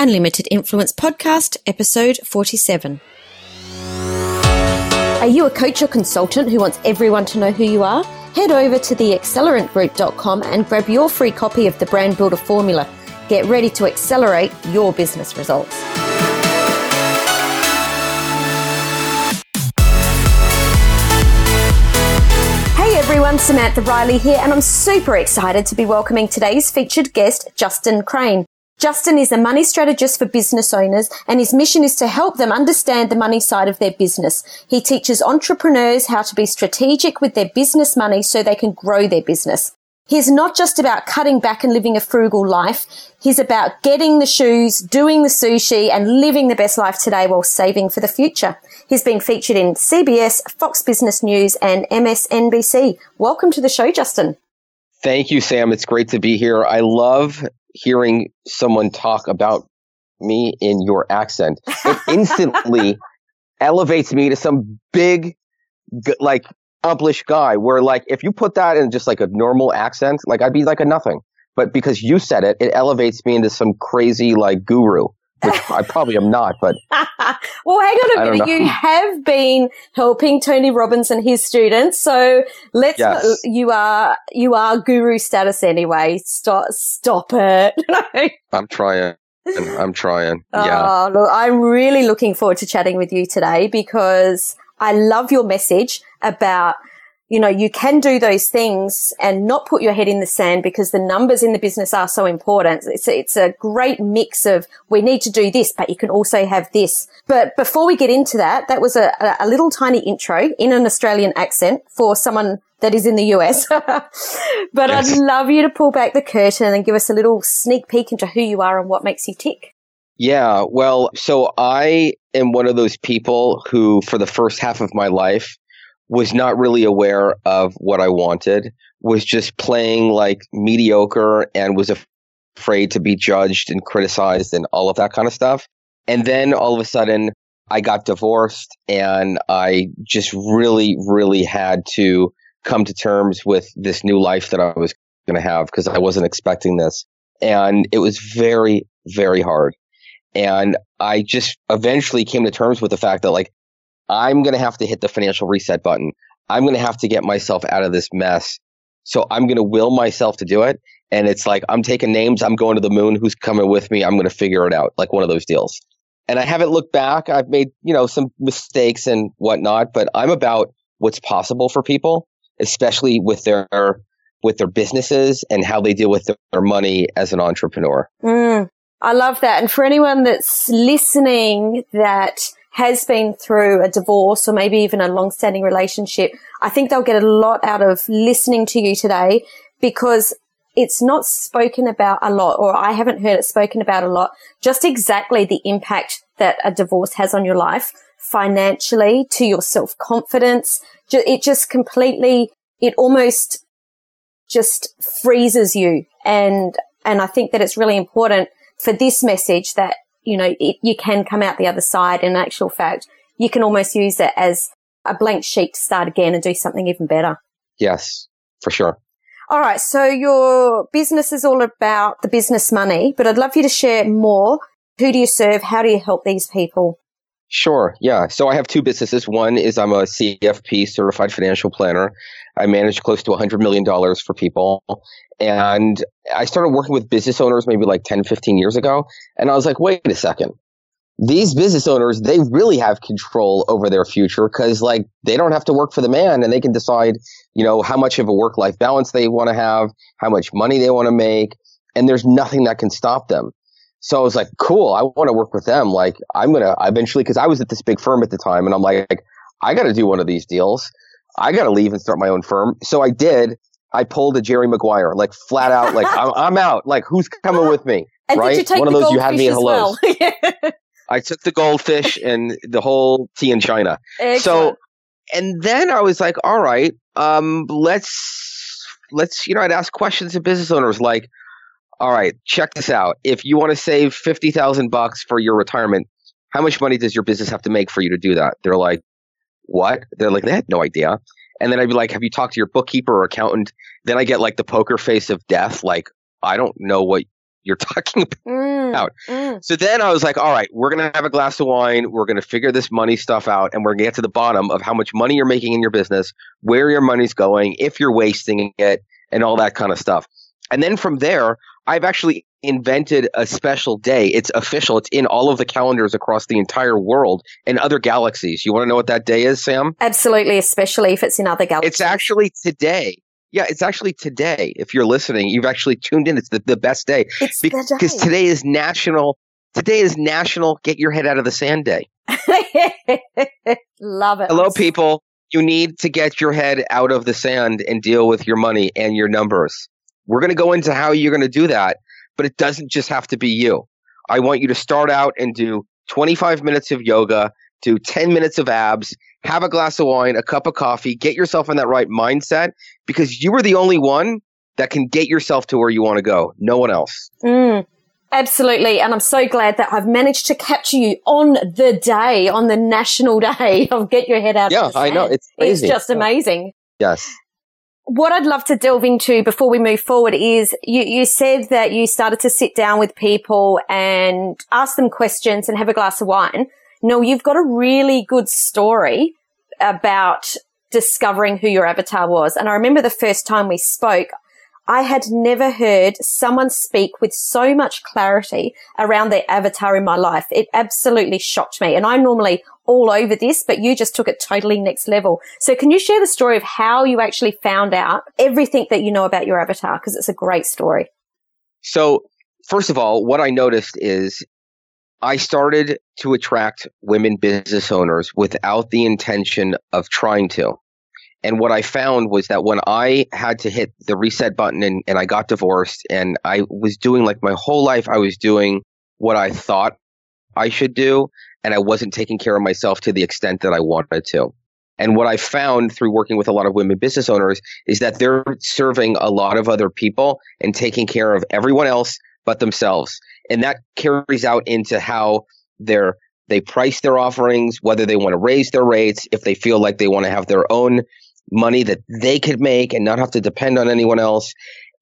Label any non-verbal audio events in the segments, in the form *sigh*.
Unlimited Influence Podcast, episode 47. Are you a coach or consultant who wants everyone to know who you are? Head over to theaccelerantgroup.com and grab your free copy of the Brand Builder Formula. Get ready to accelerate your business results. Hey everyone, Samantha Riley here, and I'm super excited to be welcoming today's featured guest, Justin Krane. Justin is a money strategist for business owners and his mission is to help them understand the money side of their business. He teaches entrepreneurs how to be strategic with their business money so they can grow their business. He's not just about cutting back and living a frugal life. He's about getting the shoes, doing the sushi and living the best life today while saving for the future. He's been featured in CBS, Fox Business News and MSNBC. Welcome to the show, Justin. Thank you, Sam. It's great to be here. I love hearing someone talk about me in your accent. It *laughs* instantly elevates me to some big, like, accomplished guy where, like, if you put that in just like a normal accent, like, I'd be like a nothing. But because you said it, it elevates me into some crazy, like, guru which I probably am not, but. *laughs* well, hang on a minute. You have been helping Tony Robbins and his students. So let's, yes. you are, you are guru status anyway. Stop, stop it. *laughs* I'm trying. I'm trying. Oh, yeah. Oh, look, I'm really looking forward to chatting with you today because I love your message about you know, you can do those things and not put your head in the sand because the numbers in the business are so important. It's a, it's a great mix of we need to do this, but you can also have this. But before we get into that, that was a, a little tiny intro in an Australian accent for someone that is in the US. *laughs* but yes. I'd love you to pull back the curtain and give us a little sneak peek into who you are and what makes you tick. Yeah, well, so I am one of those people who, for the first half of my life, was not really aware of what I wanted, was just playing like mediocre and was afraid to be judged and criticized and all of that kind of stuff. And then all of a sudden, I got divorced and I just really, really had to come to terms with this new life that I was going to have because I wasn't expecting this. And it was very, very hard. And I just eventually came to terms with the fact that like I'm going to have to hit the financial reset button. I'm going to have to get myself out of this mess. So I'm going to will myself to do it. And it's like, I'm taking names. I'm going to the moon. Who's coming with me? I'm going to figure it out. Like one of those deals. And I haven't looked back. I've made, you know, some mistakes and whatnot, but I'm about what's possible for people, especially with their, with their businesses and how they deal with their money as an entrepreneur. Mm, I love that. And for anyone that's listening that has been through a divorce or maybe even a long-standing relationship, I think they'll get a lot out of listening to you today because it's not spoken about a lot, or I haven't heard it spoken about a lot, just exactly the impact that a divorce has on your life financially, to your self-confidence. It just completely, it almost just freezes you. And, and I think that it's really important for this message that you know, it, you can come out the other side. In actual fact, you can almost use it as a blank sheet to start again and do something even better. Yes, for sure. All right. So your business is all about the business money, but I'd love you to share more. Who do you serve? How do you help these people? Sure. Yeah. So I have two businesses. One is I'm a CFP certified financial planner. I managed close to $100 million for people. And I started working with business owners maybe like 10, 15 years ago. And I was like, wait a second. These business owners, they really have control over their future because like they don't have to work for the man and they can decide, you know, how much of a work life balance they want to have, how much money they want to make. And there's nothing that can stop them. So I was like, cool. I want to work with them. Like I'm going to eventually, cause I was at this big firm at the time and I'm like, I got to do one of these deals. I got to leave and start my own firm. So I did. I pulled a Jerry Maguire, like flat out, like I'm, I'm out. Like who's coming with me? And right? One of those you had me at hellos. Well? *laughs* I took the goldfish and the whole tea in China. Excellent. So, and then I was like, all right, um, let's let's you know, I'd ask questions to business owners like, all right, check this out. If you want to save fifty thousand bucks for your retirement, how much money does your business have to make for you to do that? They're like, what? They're like, they had no idea. And then I'd be like, have you talked to your bookkeeper or accountant? Then I get like the poker face of death. Like, I don't know what you're *laughs* talking Mm, mm. So then I was like, all right, we're going to have a glass of wine. We're going to figure this money stuff out and we're going to get to the bottom of how much money you're making in your business, where your money's going, if you're wasting it, and all that kind of stuff. And then from there, I've actually invented a special day. It's official. It's in all of the calendars across the entire world and other galaxies. You want to know what that day is, Sam? Absolutely, especially if it's in other galaxies. It's actually today. Yeah, it's actually today. If you're listening, you've actually tuned in. It's the, the best day it's the because today is national. Today is National Get Your Head Out of the Sand Day. *laughs* Love it. Hello, people. You need to get your head out of the sand and deal with your money and your numbers. We're going to go into how you're going to do that, but it doesn't just have to be you. I want you to start out and do 25 minutes of yoga, do 10 minutes of abs, have a glass of wine, a cup of coffee, get yourself in that right mindset because you are the only one that can get yourself to where you want to go. No one else. Mm, absolutely. And I'm so glad that I've managed to capture you on the day, on the national *laughs* day of Get Your Head Out Yeah, I know. It's crazy. It's just amazing. Yes. What I'd love to delve into before we move forward is you, you said that you started to sit down with people and ask them questions and have a glass of wine. No, you've got a really good story about discovering who your avatar was. And I remember the first time we spoke, I had never heard someone speak with so much clarity around their avatar in my life. It absolutely shocked me. And I'm normally all over this, but you just took it totally next level. So can you share the story of how you actually found out everything that you know about your avatar? Because it's a great story. So, first of all, what I noticed is I started to attract women business owners without the intention of trying to. And what I found was that when I had to hit the reset button and, and I got divorced and I was doing like my whole life, I was doing what I thought I should do. And I wasn't taking care of myself to the extent that I wanted to. And what I found through working with a lot of women business owners is that they're serving a lot of other people and taking care of everyone else but themselves. And that carries out into how they're they price their offerings, whether they want to raise their rates, if they feel like they want to have their own money that they could make and not have to depend on anyone else.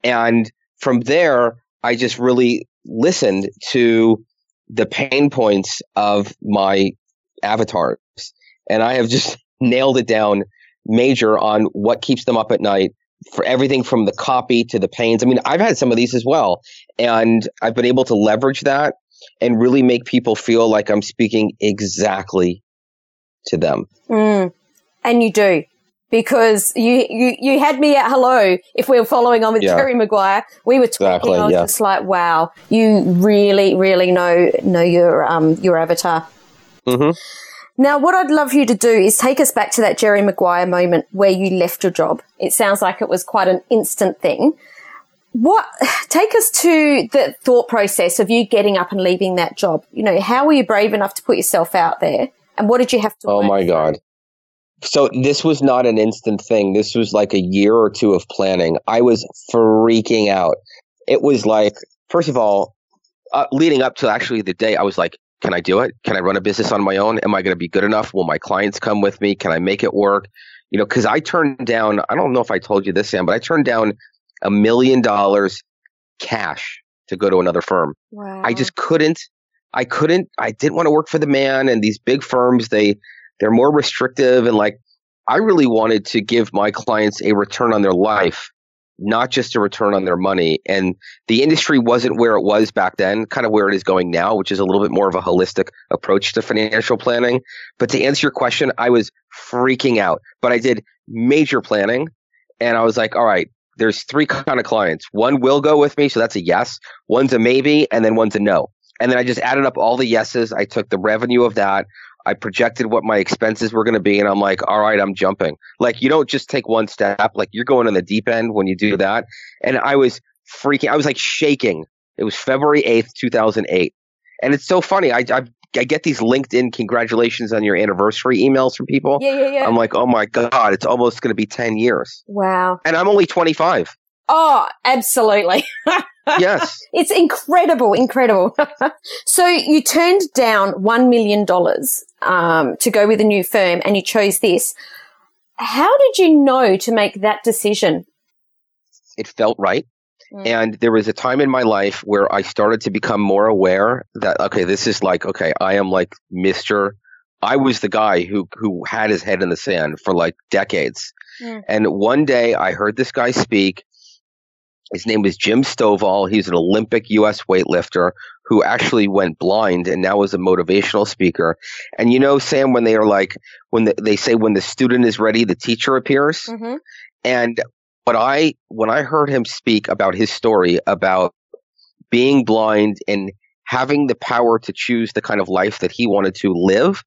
And from there, I just really listened to the pain points of my avatars. And I have just *laughs* nailed it down major on what keeps them up at night for everything from the copy to the pains. I mean, I've had some of these as well. And I've been able to leverage that and really make people feel like I'm speaking exactly to them. Mm. And you do. Because you, you, you had me at hello. If we were following on with Yeah. Terry Maguire, we were talking. Exactly, I was yeah. just like, wow, you really, really know know your um your avatar. hmm Now, what I'd love you to do is take us back to that Jerry Maguire moment where you left your job. It sounds like it was quite an instant thing. What *sighs* take us to the thought process of you getting up and leaving that job? You know, how were you brave enough to put yourself out there, and what did you have to? Oh my? God. So this was not an instant thing. This was like a year or two of planning. I was freaking out. It was like, first of all, uh, leading up to actually the day, I was like, can I do it? Can I run a business on my own? Am I going to be good enough? Will my clients come with me? Can I make it work? You know, because I turned down, I don't know if I told you this, Sam, but I turned down a million dollars cash to go to another firm. Wow. I just couldn't. I couldn't. I didn't want to work for the man. And these big firms, they they're more restrictive. And like, I really wanted to give my clients a return on their life, not just a return on their money. And the industry wasn't where it was back then, kind of where it is going now, which is a little bit more of a holistic approach to financial planning. But to answer your question, I was freaking out. But I did major planning, and I was like, all right. There's three kind of clients. One will go with me, so that's a yes. One's a maybe, and then one's a no. And then I just added up all the yeses. I took the revenue of that. I projected what my expenses were going to be, and I'm like, all right, I'm jumping. Like, you don't just take one step. Like, you're going in the deep end when you do that. And I was freaking, I was like shaking. It was February 8th, 2008. And it's so funny. I, I, I get these LinkedIn congratulations on your anniversary emails from people. Yeah, yeah, yeah. I'm like, oh my God, it's almost going to be 10 years. wow. And I'm only 25. Oh, absolutely. *laughs* yes. It's incredible, incredible. *laughs* so you turned down $1 million um, to go with a new firm and you chose this. How did you know to make that decision? It felt right. Mm. And there was a time in my life where I started to become more aware that, okay, this is like, okay, I am like Mr. I was the guy who, who had his head in the sand for like decades. Mm. And one day I heard this guy speak. His name was Jim Stovall. He's an Olympic U.S. weightlifter who actually went blind and now is a motivational speaker. And you know, Sam, when they are like, when the, they say when the student is ready, the teacher appears. Mm-hmm. And but I, when I heard him speak about his story about being blind and having the power to choose the kind of life that he wanted to live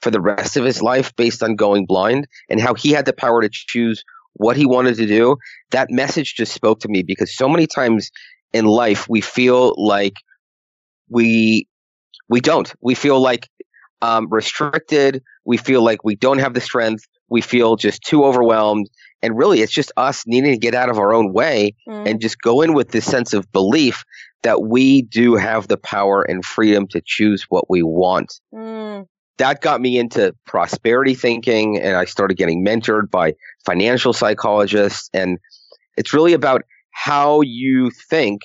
for the rest of his life based on going blind and how he had the power to choose what he wanted to do, that message just spoke to me because so many times in life we feel like we we don't. We feel like um, restricted. We feel like we don't have the strength. We feel just too overwhelmed. And really, it's just us needing to get out of our own way mm. and just go in with this sense of belief that we do have the power and freedom to choose what we want. Mm. That got me into prosperity thinking, and I started getting mentored by financial psychologists. And it's really about how you think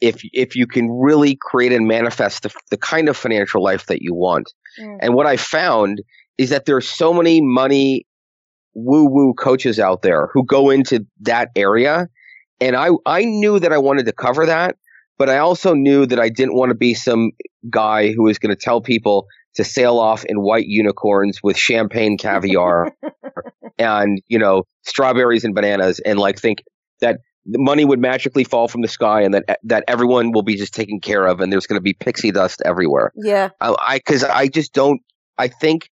if if you can really create and manifest the, the kind of financial life that you want. Mm. And what I found is that there's so many money woo woo coaches out there who go into that area. And I, I knew that I wanted to cover that, but I also knew that I didn't want to be some guy who was going to tell people to sail off in white unicorns with champagne caviar *laughs* and, you know, strawberries and bananas and like think that the money would magically fall from the sky and that that everyone will be just taken care of and there's going to be pixie dust everywhere. Yeah. I cuz I just don't I think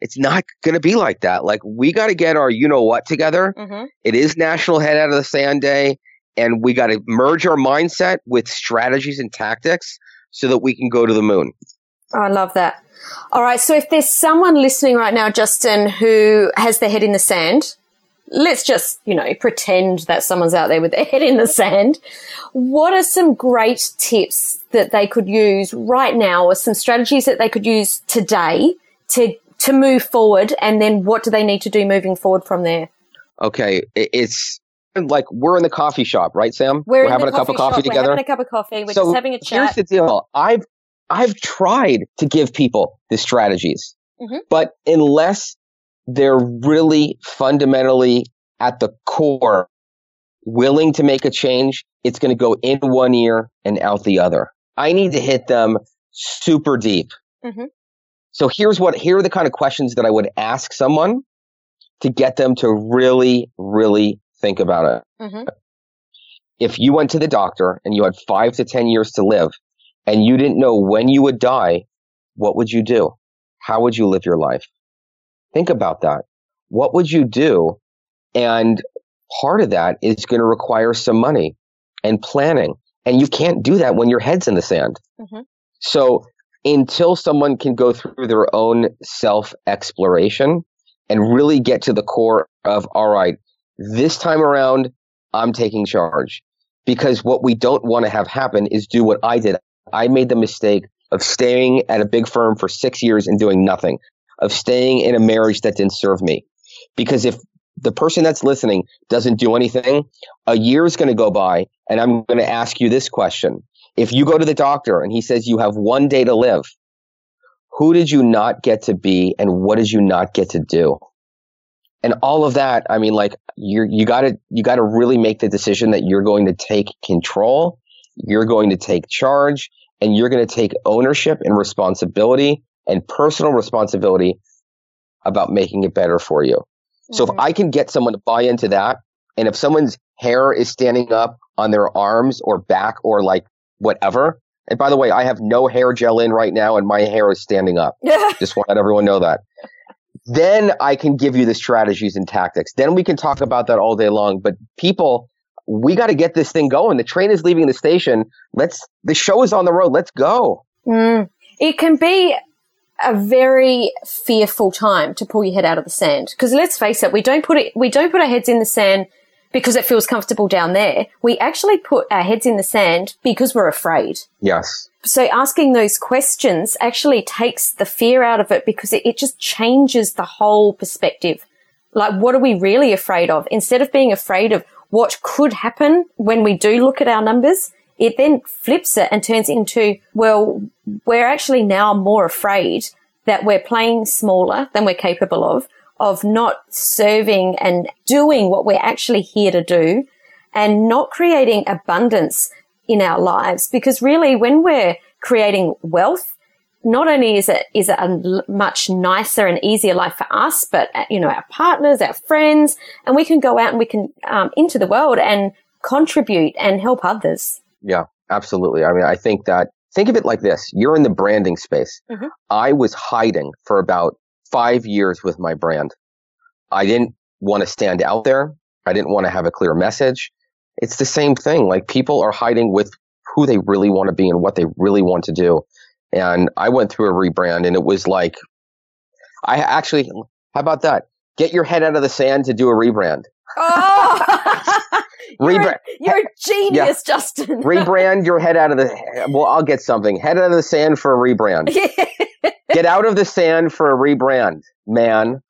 it's not going to be like that. Like we got to get our you know what together. Mm-hmm. It is National Head Out of the Sand Day and we got to merge our mindset with strategies and tactics so that we can go to the moon. Oh, I love that. All right. So if there's someone listening right now, Justin, who has their head in the sand, let's just, you know, pretend that someone's out there with their *laughs* head in the sand. What are some great tips that they could use right now or some strategies that they could use today to, to move forward? And then what do they need to do moving forward from there? Okay. It's like we're in the coffee shop, right, Sam? We're, we're having a cup of coffee shop. together. We're having a cup of coffee. We're so just having a chat. Here's the deal. I've, I've tried to give people the strategies, mm-hmm. but unless they're really fundamentally at the core willing to make a change, it's going to go in one ear and out the other. I need to hit them super deep. Mm-hmm. So here's what, here are the kind of questions that I would ask someone to get them to really, really think about it. Mm-hmm. If you went to the doctor and you had five to 10 years to live and you didn't know when you would die, what would you do? How would you live your life? Think about that. What would you do? And part of that is going to require some money and planning. And you can't do that when your head's in the sand. Mm-hmm. So until someone can go through their own self exploration and really get to the core of, all right, this time around, I'm taking charge. Because what we don't want to have happen is do what I did. I made the mistake of staying at a big firm for six years and doing nothing of staying in a marriage that didn't serve me. Because if the person that's listening doesn't do anything, a year is going to go by, and I'm going to ask you this question. If you go to the doctor and he says you have one day to live, who did you not get to be and what did you not get to do? And all of that, I mean, like you you gotta you gotta really make the decision that you're going to take control, you're going to take charge, and you're going to take ownership and responsibility and personal responsibility about making it better for you. Mm-hmm. So if mm-hmm. I can get someone to buy into that, and if someone's hair is standing up on their arms or back or like whatever, and by the way, I have no hair gel in right now and my hair is standing up. *laughs* Just want to let everyone know that. Then I can give you the strategies and tactics. Then we can talk about that all day long. But people, we got to get this thing going. The train is leaving the station. Let's, the show is on the road. Let's go. Mm. It can be a very fearful time to pull your head out of the sand. Because let's face it, we don't put it, we don't put our heads in the sand because it feels comfortable down there. We actually put our heads in the sand because we're afraid. Yes. So asking those questions actually takes the fear out of it because it, it just changes the whole perspective. Like, what are we really afraid of? Instead of being afraid of what could happen when we do look at our numbers, it then flips it and turns into, well, we're actually now more afraid that we're playing smaller than we're capable of, of not serving and doing what we're actually here to do and not creating abundance in our lives. Because really, when we're creating wealth, not only is it is it a much nicer and easier life for us, but uh, you know our partners, our friends, and we can go out and we can um, into the world and contribute and help others. Yeah, absolutely. I mean, I think that think of it like this: you're in the branding space. Mm-hmm. I was hiding for about five years with my brand. I didn't want to stand out there. I didn't want to have a clear message. It's the same thing. Like people are hiding with who they really want to be and what they really want to do. And I went through a rebrand and it was like, I actually, how about that? Get your head out of the sand to do a rebrand. Oh, *laughs* rebrand. You're, you're, a genius, yeah. Justin. *laughs* rebrand your head out of the. Well, I'll get something. Head out of the sand for a rebrand. *laughs* get out of the sand for a rebrand, man.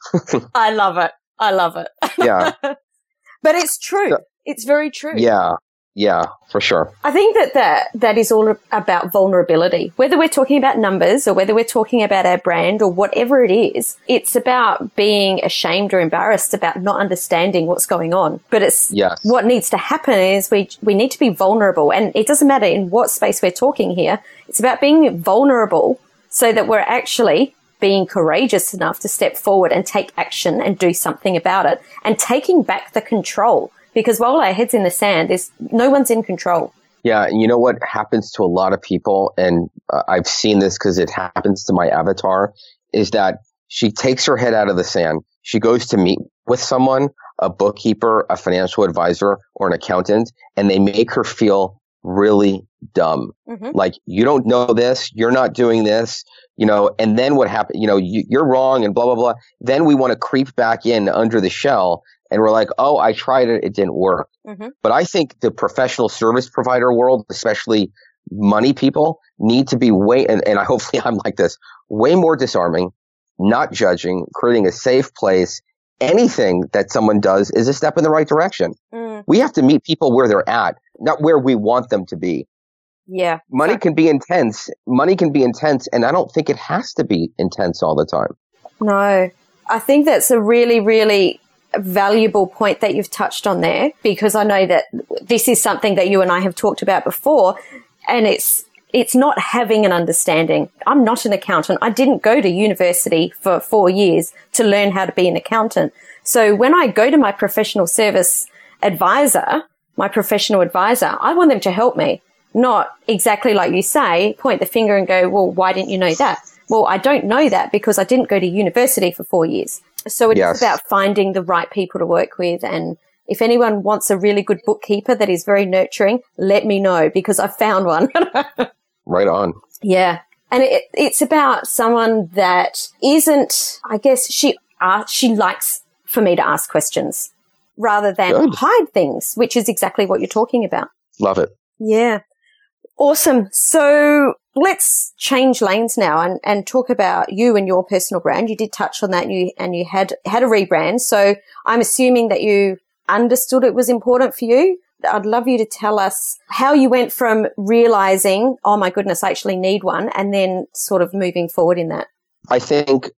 I love it. I love it. Yeah. but it's true. So, it's very true. Yeah. Yeah, for sure. I think that, that that is all about vulnerability. Whether we're talking about numbers or whether we're talking about our brand or whatever it is, it's about being ashamed or embarrassed about not understanding what's going on. But it's yes. what needs to happen is we we need to be vulnerable and it doesn't matter in what space we're talking here. It's about being vulnerable so that we're actually being courageous enough to step forward and take action and do something about it and taking back the control because while our head's in the sand, there's no one's in control. Yeah, and you know what happens to a lot of people, and uh, I've seen this because it happens to my avatar, is that she takes her head out of the sand. She goes to meet with someone, a bookkeeper, a financial advisor, or an accountant, and they make her feel really dumb. Mm-hmm. Like, you don't know this, you're not doing this, you know, and then what happened? You know, you, you're wrong and blah, blah, blah. Then we want to creep back in under the shell and we're like, oh, I tried it, it didn't work. Mm-hmm. But I think the professional service provider world, especially money people, need to be way, and, and I hopefully *laughs* I'm like this, way more disarming, not judging, creating a safe place. Anything that someone does is a step in the right direction. Mm. We have to meet people where they're at, not where we want them to be. Yeah. Money can be intense. Money can be intense, and I don't think it has to be intense all the time. No. I think that's a really, really valuable point that you've touched on there because I know that this is something that you and I have talked about before and it's it's not having an understanding. I'm not an accountant. I didn't go to university for 4 years to learn how to be an accountant. So when I go to my professional service advisor, my professional advisor, I want them to help me, not exactly like you say, point the finger and go, "Well, why didn't you know that?" Well, I don't know that because I didn't go to university for 4 years. So it's yes. about finding the right people to work with. And if anyone wants a really good bookkeeper that is very nurturing, let me know because I found one. *laughs* right on. Yeah. And it, it's about someone that isn't, I guess she, uh, she likes for me to ask questions rather than good. hide things, which is exactly what you're talking about. Love it. Yeah. Awesome. So let's change lanes now and, and talk about you and your personal brand. You did touch on that and you, and you had, had a rebrand. So I'm assuming that you understood it was important for you. I'd love you to tell us how you went from realizing, oh my goodness, I actually need one and then sort of moving forward in that. I think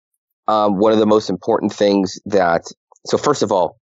um, one of the most important things that, so first of all,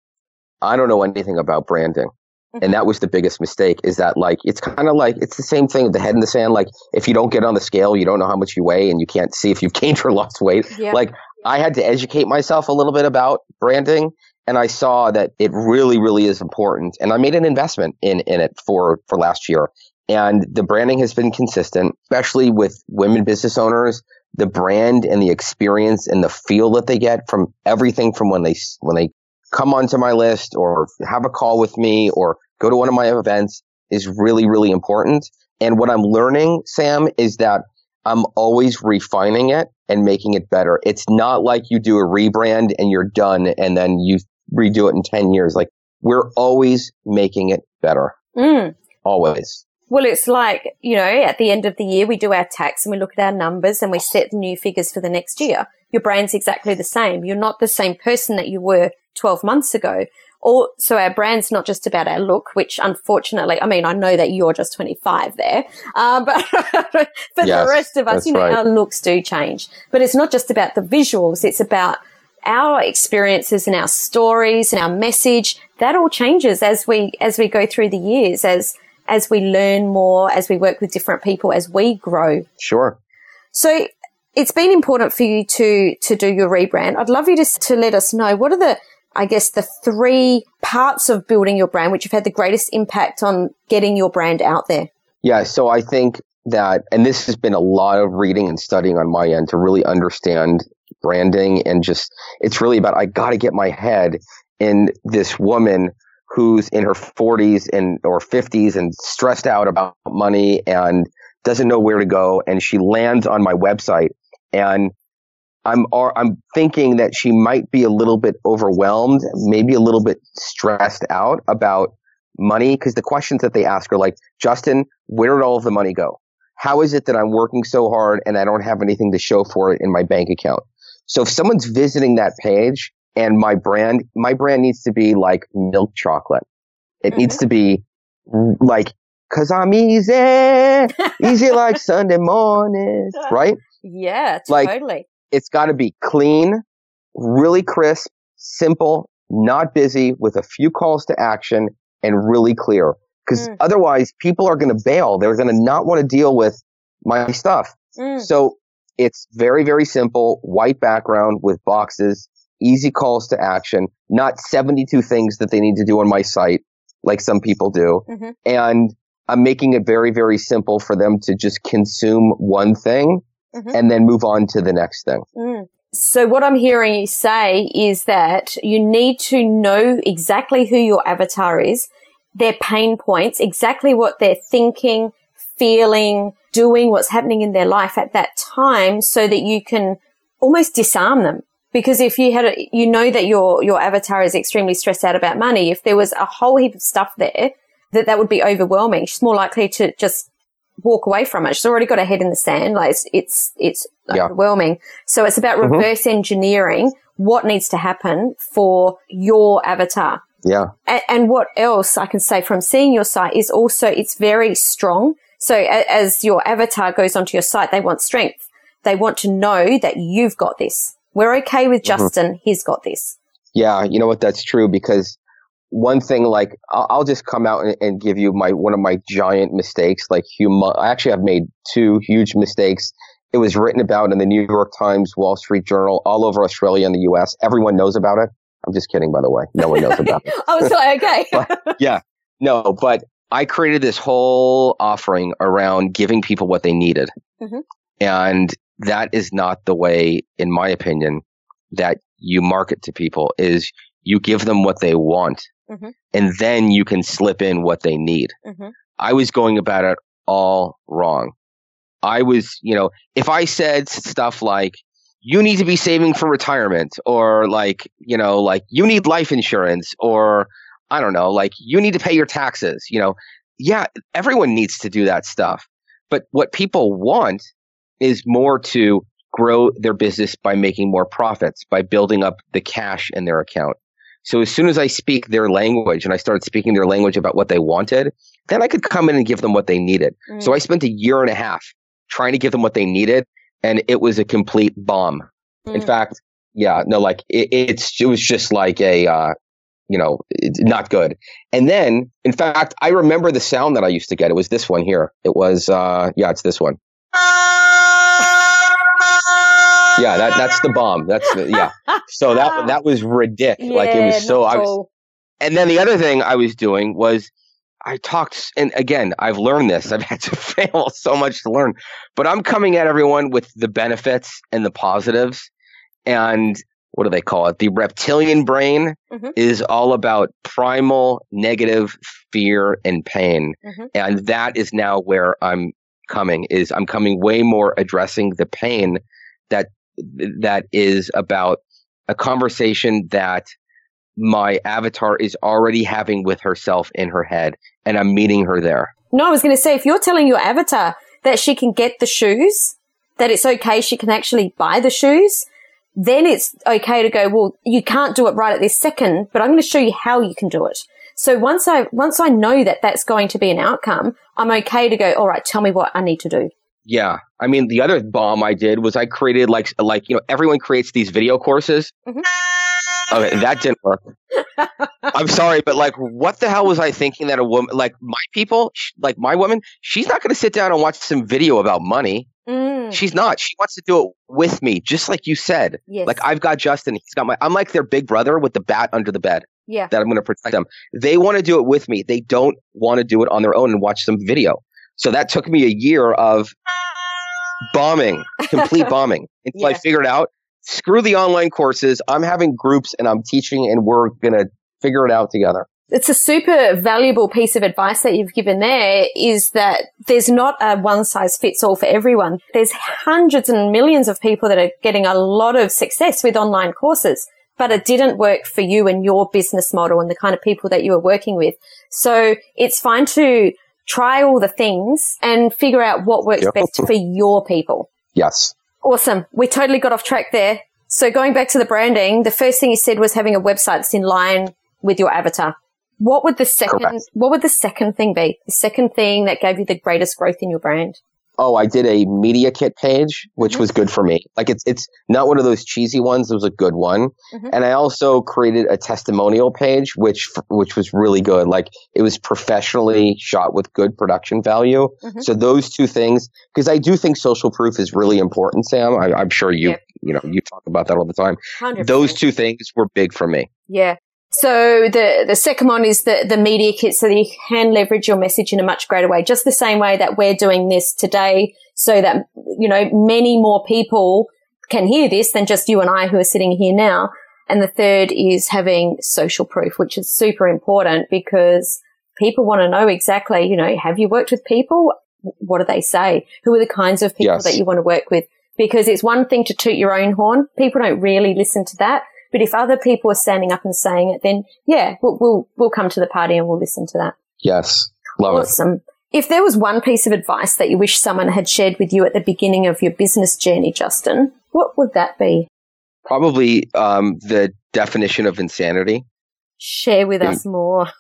I don't know anything about branding. And that was the biggest mistake is that like it's kind of like it's the same thing the head in the sand like if you don't get on the scale you don't know how much you weigh and you can't see if you've *laughs* gained or lost weight. Yeah. like I had to educate myself a little bit about branding and I saw that it really really is important. And I made an investment in in it for for last year. And the branding has been consistent especially with women business owners. The brand and the experience and the feel that they get from everything from when they when they come onto my list or have a call with me or go to one of my events is really, really important. And what I'm learning, Sam, is that I'm always refining it and making it better. It's not like you do a rebrand and you're done and then you redo it in 10 years. Like we're always making it better. Mm. Always. Well, it's like, you know, at the end of the year, we do our tax and we look at our numbers and we set the new figures for the next year. Your brain's exactly the same. You're not the same person that you were 12 months ago. also our brand's not just about our look, which unfortunately, I mean, I know that you're just 25 there, uh, *laughs* but for yes, the rest of us, you know, right. our looks do change. But it's not just about the visuals. It's about our experiences and our stories and our message. That all changes as we, as we go through the years, as, as we learn more, as we work with different people, as we grow. Sure. So it's been important for you to, to do your rebrand. I'd love you to, to let us know what are the, I guess, the three parts of building your brand which have had the greatest impact on getting your brand out there? Yeah. So I think that, and this has been a lot of reading and studying on my end to really understand branding and just, it's really about, I got to get my head in this woman who's in her 40s and or 50s and stressed out about money and doesn't know where to go and she lands on my website and I'm I'm thinking that she might be a little bit overwhelmed, maybe a little bit stressed out about money because the questions that they ask are like, Justin, where did all of the money go? How is it that I'm working so hard and I don't have anything to show for it in my bank account? So if someone's visiting that page and my brand, my brand needs to be like milk chocolate. It mm-hmm. needs to be like, cause I'm easy, easy *laughs* like Sunday morning, right? Yeah, totally. Like, it's got to be clean, really crisp, simple, not busy, with a few calls to action, and really clear. Because mm. otherwise, people are going to bail. They're going to not want to deal with my stuff. Mm. So it's very, very simple, white background with boxes, easy calls to action, not 72 things that they need to do on my site like some people do. Mm-hmm. And I'm making it very, very simple for them to just consume one thing mm-hmm. and then move on to the next thing. Mm. So what I'm hearing you say is that you need to know exactly who your avatar is, their pain points, exactly what they're thinking, feeling, doing, what's happening in their life at that time so that you can almost disarm them. Because if you had, a, you know that your, your avatar is extremely stressed out about money. If there was a whole heap of stuff there, that that would be overwhelming. She's more likely to just walk away from it. She's already got her head in the sand. Like it's, it's, it's yeah. overwhelming. So it's about mm-hmm. reverse engineering what needs to happen for your avatar. Yeah. And, and, what else I can say from seeing your site is also it's very strong. So a, as your avatar goes onto your site, they want strength. They want to know that you've got this. We're okay with mm-hmm. Justin. Mm-hmm. He's got this. Yeah. You know what? That's true because one thing like I'll, I'll just come out and, and, give you my one of my giant mistakes like hum- i actually have made two huge mistakes it was written about in the new york times wall street journal all over australia and the us everyone knows about it i'm just kidding by the way no one knows about it i was like okay *laughs* but, yeah no but i created this whole offering around giving people what they needed mm-hmm. and that is not the way in my opinion that you market to people is you give them what they want mm-hmm. and then you can slip in what they need. Mm-hmm. I was going about it all wrong. I was, you know, if I said stuff like, you need to be saving for retirement, or like, you know, like you need life insurance, or I don't know, like you need to pay your taxes, you know, yeah, everyone needs to do that stuff. But what people want is more to grow their business by making more profits, by building up the cash in their account. So as soon as I speak their language and I started speaking their language about what they wanted, then I could come in and give them what they needed. Mm. So I spent a year and a half trying to give them what they needed, and it was a complete bomb. Mm. In fact, yeah, no, like it, it's it was just like a uh, you know not good. And then, in fact, I remember the sound that I used to get. It was this one here. It was uh, yeah, it's this one. Yeah, that that's the bomb. That's the, yeah. So that *laughs* that was ridiculous. Yeah, like it was so. I was, and then the other thing I was doing was I talked, and again, I've learned this. I've had to *laughs* fail so much to learn, but I'm coming at everyone with the benefits and the positives. And what do they call it? The reptilian brain mm-hmm. is all about primal negative fear and pain. Mm-hmm. And that is now where I'm coming is I'm coming way more addressing the pain that that is about a conversation that my avatar is already having with herself in her head and I'm meeting her there. No, I was going to say if you're telling your avatar that she can get the shoes, that it's okay she can actually buy the shoes, then it's okay to go, well, you can't do it right at this second, but I'm going to show you how you can do it. So once I, once I know that that's going to be an outcome, I'm okay to go, all right, tell me what I need to do. Yeah. I mean, the other bomb I did was I created like, like, you know, everyone creates these video courses. Mm-hmm. Okay, that didn't work. *laughs* I'm sorry, but like, what the hell was I thinking that a woman, like my people, like my woman, she's not going to sit down and watch some video about money. Mm. She's not. She wants to do it with me, just like you said. Yes. Like I've got Justin. He's got my. I'm like their big brother with the bat under the bed. Yeah. That I'm going to protect them. They want to do it with me. They don't want to do it on their own and watch some video. So that took me a year of bombing, complete *laughs* bombing, until yeah. I figured out screw the online courses. I'm having groups and I'm teaching, and we're going to figure it out together. It's a super valuable piece of advice that you've given there is that there's not a one size fits all for everyone. There's hundreds and millions of people that are getting a lot of success with online courses, but it didn't work for you and your business model and the kind of people that you were working with. So it's fine to try all the things and figure out what works yep. best for your people. Yes. Awesome. We totally got off track there. So going back to the branding, the first thing you said was having a website that's in line with your avatar. What would the second, Correct. what would the second thing be? The second thing that gave you the greatest growth in your brand? Oh, I did a media kit page, which mm-hmm. was good for me. Like it's it's not one of those cheesy ones. It was a good one. Mm-hmm. And I also created a testimonial page, which which was really good. Like it was professionally shot with good production value. Mm-hmm. So those two things, because I do think social proof is really important, Sam. I, am sure you yep. you know you talk about that all the time. 100%. Those two things were big for me. Yeah. So the, the second one is the, the media kit so that you can leverage your message in a much greater way, just the same way that we're doing this today so that, you know, many more people can hear this than just you and I who are sitting here now. And the third is having social proof, which is super important because people want to know exactly, you know, have you worked with people? What do they say? Who are the kinds of people yes. that you want to work with? Because it's one thing to toot your own horn. People don't really listen to that. But if other people are standing up and saying it, then yeah, we'll, we'll, we'll come to the party and we'll listen to that. Yes. Love awesome. It. If there was one piece of advice that you wish someone had shared with you at the beginning of your business journey, Justin, what would that be? Probably um, the definition of insanity. Share with us more. *laughs*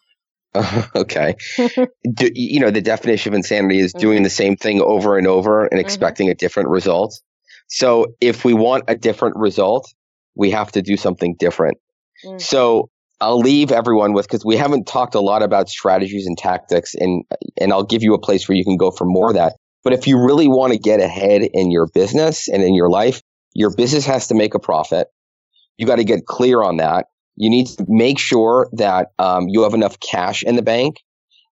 *laughs* okay. Do, you know, the definition of insanity is doing mm-hmm. the same thing over and over and mm-hmm. expecting mm-hmm. a different result. So if we want a different result, we have to do something different. Mm. So I'll leave everyone with because we haven't talked a lot about strategies and tactics, and and I'll give you a place where you can go for more of that. But if you really want to get ahead in your business and in your life, your business has to make a profit. You got to get clear on that. You need to make sure that um, you have enough cash in the bank,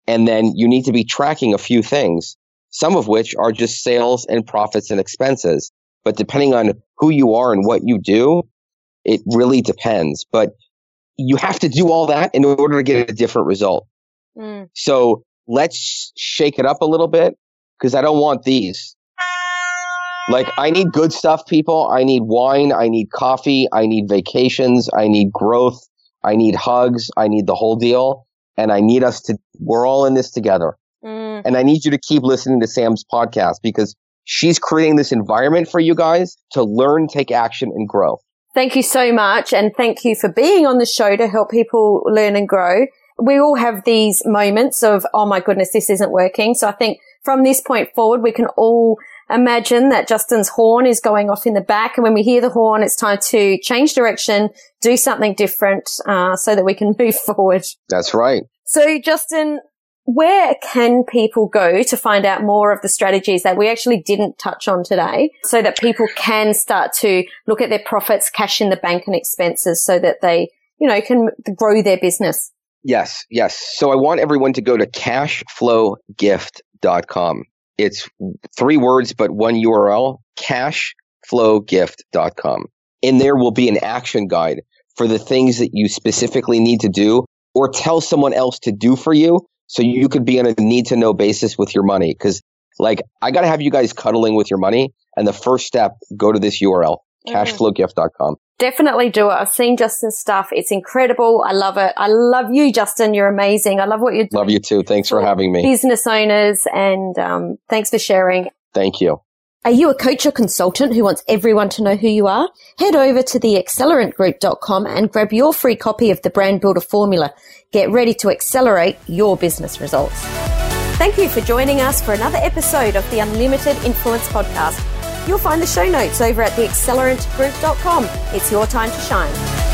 and then you need to be tracking a few things. Some of which are just sales and profits and expenses. But depending on who you are and what you do, it really depends, but you have to do all that in order to get a different result. Mm. So let's shake it up a little bit because I don't want these. Like, I need good stuff, people. I need wine. I need coffee. I need vacations. I need growth. I need hugs. I need the whole deal. And I need us to, we're all in this together. Mm. And I need you to keep listening to Sam's podcast because she's creating this environment for you guys to learn, take action, and grow. Thank you so much. And thank you for being on the show to help people learn and grow. We all have these moments of, oh my goodness, this isn't working. So I think from this point forward, we can all imagine that Justin's horn is going off in the back. And when we hear the horn, it's time to change direction, do something different, uh, so that we can *laughs* move forward. That's right. So Justin, where can people go to find out more of the strategies that we actually didn't touch on today so that people can start to look at their profits, cash in the bank and expenses so that they, you know, can grow their business? Yes, yes. So I want everyone to go to cashflowgift.com. It's three words, but one URL, cashflowgift.com. And there will be an action guide for the things that you specifically need to do or tell someone else to do for you so you could be on a need to know basis with your money. Cause like I got to have you guys cuddling with your money. And the first step, go to this URL, mm-hmm. cashflowgift.com. Definitely do it. I've seen Justin's stuff. It's incredible. I love it. I love you, Justin. You're amazing. I love what you're doing. Love you too. Thanks for, for having me. Business owners and um, thanks for sharing. Thank you. Are you a coach or consultant who wants everyone to know who you are? Head over to theaccelerantgroup.com and grab your free copy of the Brand Builder Formula. Get ready to accelerate your business results. Thank you for joining us for another episode of the Unlimited Influence Podcast. You'll find the show notes over at theaccelerantgroup.com. It's your time to shine.